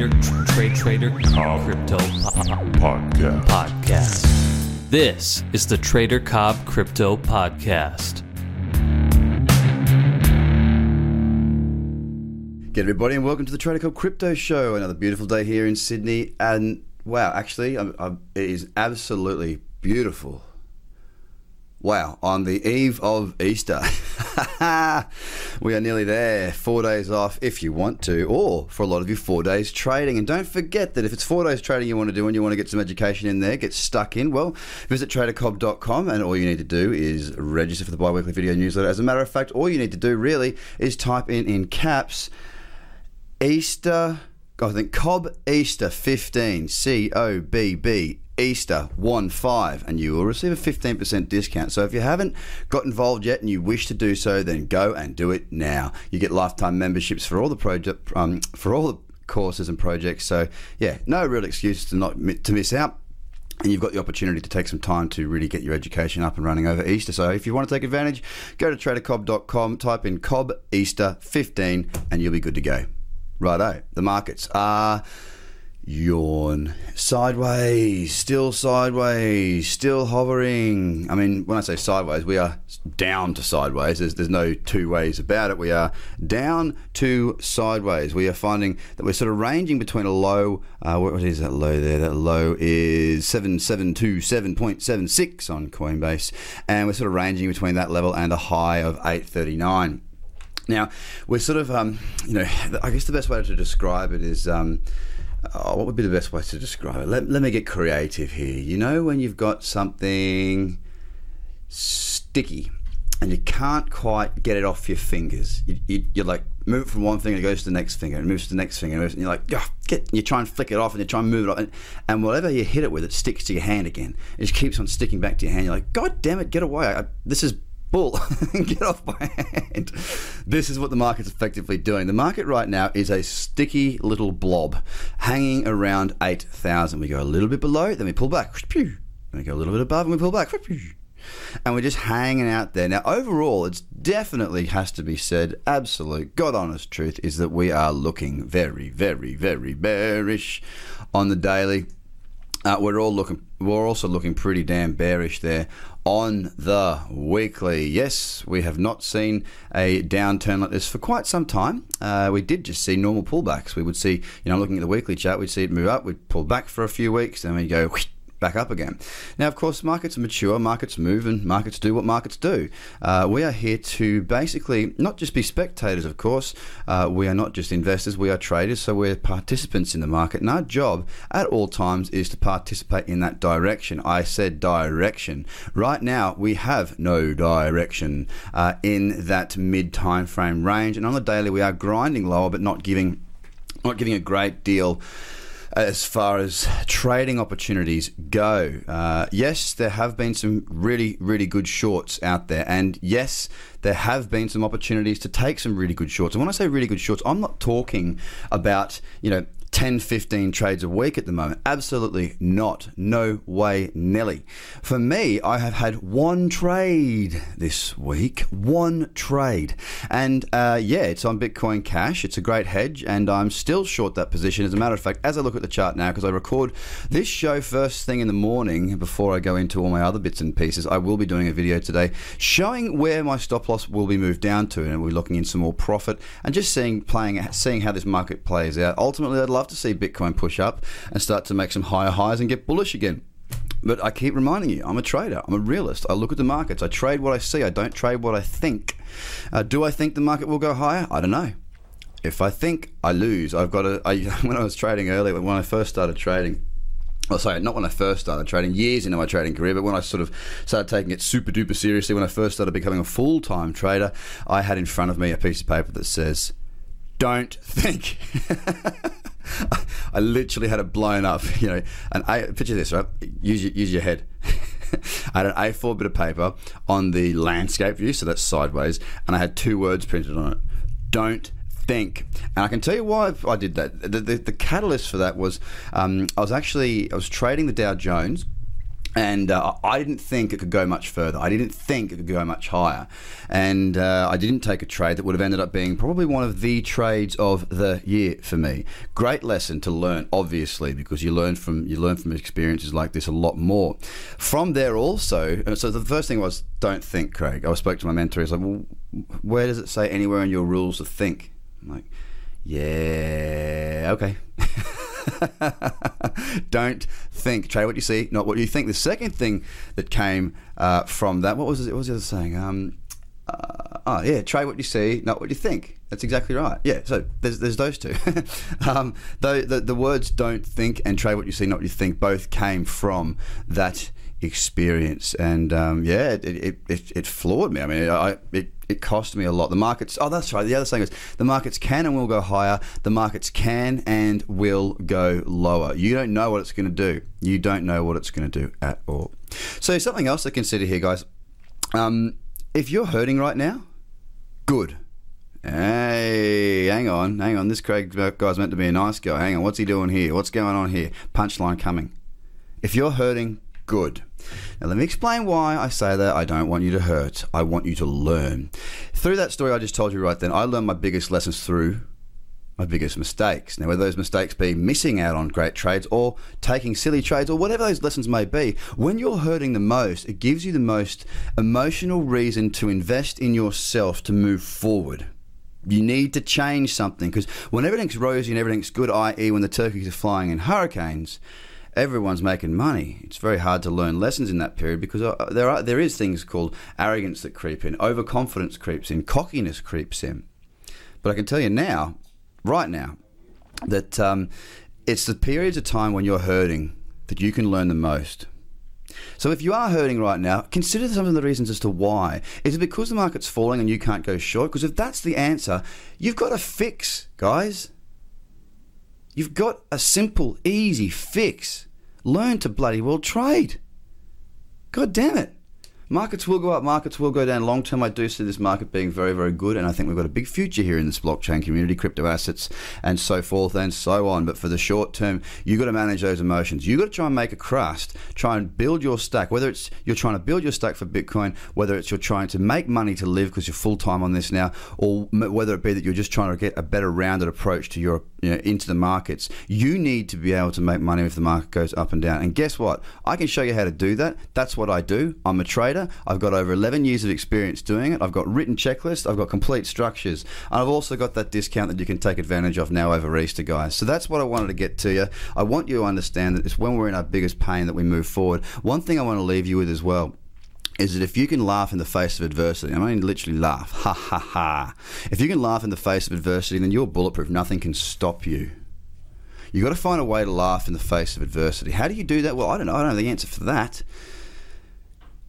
Trader, tr- Trade Trader, Crypto po- Podcast. Podcast. This is the Trader Cobb Crypto Podcast. Get everybody and welcome to the Trader Cobb Crypto Show. Another beautiful day here in Sydney, and wow, actually, I'm, I'm, it is absolutely beautiful. Wow, on the eve of Easter, we are nearly there. Four days off if you want to, or for a lot of you, four days trading. And don't forget that if it's four days trading you want to do and you want to get some education in there, get stuck in, well, visit tradercobb.com and all you need to do is register for the bi weekly video newsletter. As a matter of fact, all you need to do really is type in in caps Easter, I think Cobb Easter 15, C O B B Easter 1 5, and you will receive a 15% discount. So if you haven't got involved yet and you wish to do so, then go and do it now. You get lifetime memberships for all the project, um, for all the courses and projects. So yeah, no real excuse to not to miss out and you've got the opportunity to take some time to really get your education up and running over Easter. So if you want to take advantage, go to tradercobb.com, type in Cobb Easter 15, and you'll be good to go. Righto, the markets are yawn sideways, still sideways, still hovering. I mean, when I say sideways, we are down to sideways. There's, there's no two ways about it. We are down to sideways. We are finding that we're sort of ranging between a low. Uh, what is that low there? That low is seven seven two seven point seven six on Coinbase, and we're sort of ranging between that level and a high of eight thirty nine. Now, we're sort of, um, you know, I guess the best way to describe it is, um, oh, what would be the best way to describe it? Let, let me get creative here. You know, when you've got something sticky and you can't quite get it off your fingers, you, you, you're like, move it from one finger, it goes to the next finger, and moves to the next finger, and you're like, oh, get, you try and flick it off, and you try and move it off, and, and whatever you hit it with, it sticks to your hand again. It just keeps on sticking back to your hand. You're like, God damn it, get away. I, this is bull get off my hand this is what the market's effectively doing. The market right now is a sticky little blob hanging around 8000 we go a little bit below then we pull back. Then we go a little bit above and we pull back. And we're just hanging out there. Now overall it's definitely has to be said absolute god honest truth is that we are looking very very very bearish on the daily. Uh, we're all looking. We're also looking pretty damn bearish there on the weekly. Yes, we have not seen a downturn like this for quite some time. Uh, we did just see normal pullbacks. We would see, you know, looking at the weekly chart, we'd see it move up, we'd pull back for a few weeks, then we go. Back up again. Now, of course, markets mature, markets move, and markets do what markets do. Uh, we are here to basically not just be spectators, of course. Uh, we are not just investors, we are traders, so we're participants in the market. And our job at all times is to participate in that direction. I said direction. Right now, we have no direction uh, in that mid time frame range. And on the daily, we are grinding lower, but not giving, not giving a great deal as far as trading opportunities go. Uh, yes, there have been some really, really good shorts out there, and yes, there have been some opportunities to take some really good shorts. And when I say really good shorts, I'm not talking about you know 10, 15 trades a week at the moment. Absolutely not. No way, Nelly. For me, I have had one trade this week. One trade. And uh, yeah, it's on Bitcoin Cash. It's a great hedge, and I'm still short that position. As a matter of fact, as I look at the chart now, because I record this show first thing in the morning before I go into all my other bits and pieces, I will be doing a video today showing where my stop loss will be moved down to, and we're looking in some more profit and just seeing playing seeing how this market plays out. Ultimately, I'd love to see Bitcoin push up and start to make some higher highs and get bullish again. But I keep reminding you, I'm a trader. I'm a realist. I look at the markets. I trade what I see. I don't trade what I think. Uh, do I think the market will go higher? I don't know. If I think I lose, I've got to. I, when I was trading earlier, when I first started trading, well, sorry, not when I first started trading, years into my trading career, but when I sort of started taking it super duper seriously, when I first started becoming a full time trader, I had in front of me a piece of paper that says, Don't think. I literally had it blown up. You know, and I picture this, right? Use your, use your head. I had an A4 bit of paper on the landscape view, so that's sideways, and I had two words printed on it. Don't think. And I can tell you why I did that. The, the, the catalyst for that was um, I was actually I was trading the Dow Jones And uh, I didn't think it could go much further. I didn't think it could go much higher. And uh, I didn't take a trade that would have ended up being probably one of the trades of the year for me. Great lesson to learn, obviously, because you learn from you learn from experiences like this a lot more. From there, also, so the first thing was don't think, Craig. I spoke to my mentor. He's like, well, where does it say anywhere in your rules to think? I'm like, yeah, okay. Don't think. Trade what you see, not what you think. The second thing that came uh, from that, what was it? What was the other saying? Um, uh, oh yeah, trade what you see, not what you think. That's exactly right. Yeah, so there's there's those two. um, the, the the words "don't think" and "trade what you see, not what you think" both came from that experience, and um, yeah, it, it, it, it floored me. I mean, I, it it cost me a lot. The markets. Oh, that's right. The other thing is the markets can and will go higher. The markets can and will go lower. You don't know what it's going to do. You don't know what it's going to do at all. So something else to consider here, guys. Um, if you're hurting right now, good. Hey, hang on, hang on. This Craig guy's meant to be a nice guy. Hang on, what's he doing here? What's going on here? Punchline coming. If you're hurting, good. Now, let me explain why I say that. I don't want you to hurt. I want you to learn. Through that story I just told you right then, I learned my biggest lessons through my biggest mistakes. Now, whether those mistakes be missing out on great trades or taking silly trades or whatever those lessons may be, when you're hurting the most, it gives you the most emotional reason to invest in yourself to move forward. You need to change something because when everything's rosy and everything's good, i.e., when the turkeys are flying in hurricanes, everyone's making money. It's very hard to learn lessons in that period because uh, there are there is things called arrogance that creep in, overconfidence creeps in, cockiness creeps in. But I can tell you now, right now, that um, it's the periods of time when you're hurting that you can learn the most. So if you are hurting right now, consider some of the reasons as to why. Is it because the market's falling and you can't go short? Because if that's the answer, you've got a fix, guys. You've got a simple, easy fix. Learn to bloody well trade. God damn it. Markets will go up, markets will go down. Long term, I do see this market being very, very good, and I think we've got a big future here in this blockchain community, crypto assets, and so forth and so on. But for the short term, you've got to manage those emotions. You've got to try and make a crust, try and build your stack, whether it's you're trying to build your stack for Bitcoin, whether it's you're trying to make money to live because you're full time on this now, or whether it be that you're just trying to get a better rounded approach to your you know, into the markets. You need to be able to make money if the market goes up and down. And guess what? I can show you how to do that. That's what I do. I'm a trader I've got over 11 years of experience doing it. I've got written checklists. I've got complete structures. And I've also got that discount that you can take advantage of now over Easter, guys. So that's what I wanted to get to you. I want you to understand that it's when we're in our biggest pain that we move forward. One thing I want to leave you with as well is that if you can laugh in the face of adversity, I mean literally laugh, ha ha ha. If you can laugh in the face of adversity, then you're bulletproof. Nothing can stop you. You've got to find a way to laugh in the face of adversity. How do you do that? Well, I don't know. I don't know the answer for that.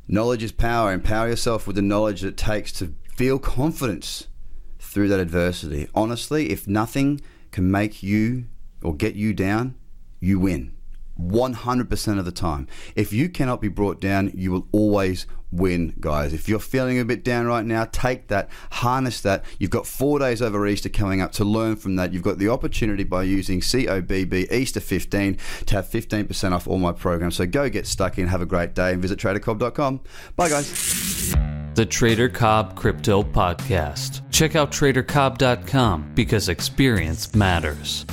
Knowledge is power. Empower yourself with the knowledge that it takes to feel confidence through that adversity. Honestly, if nothing can make you or get you down, you win. 100% of the time. If you cannot be brought down, you will always win, guys. If you're feeling a bit down right now, take that, harness that. You've got four days over Easter coming up to learn from that. You've got the opportunity by using COBB Easter 15 to have 15% off all my programs. So go get stuck in, have a great day, and visit tradercobb.com. Bye, guys. The Trader Cobb Crypto Podcast. Check out tradercobb.com because experience matters.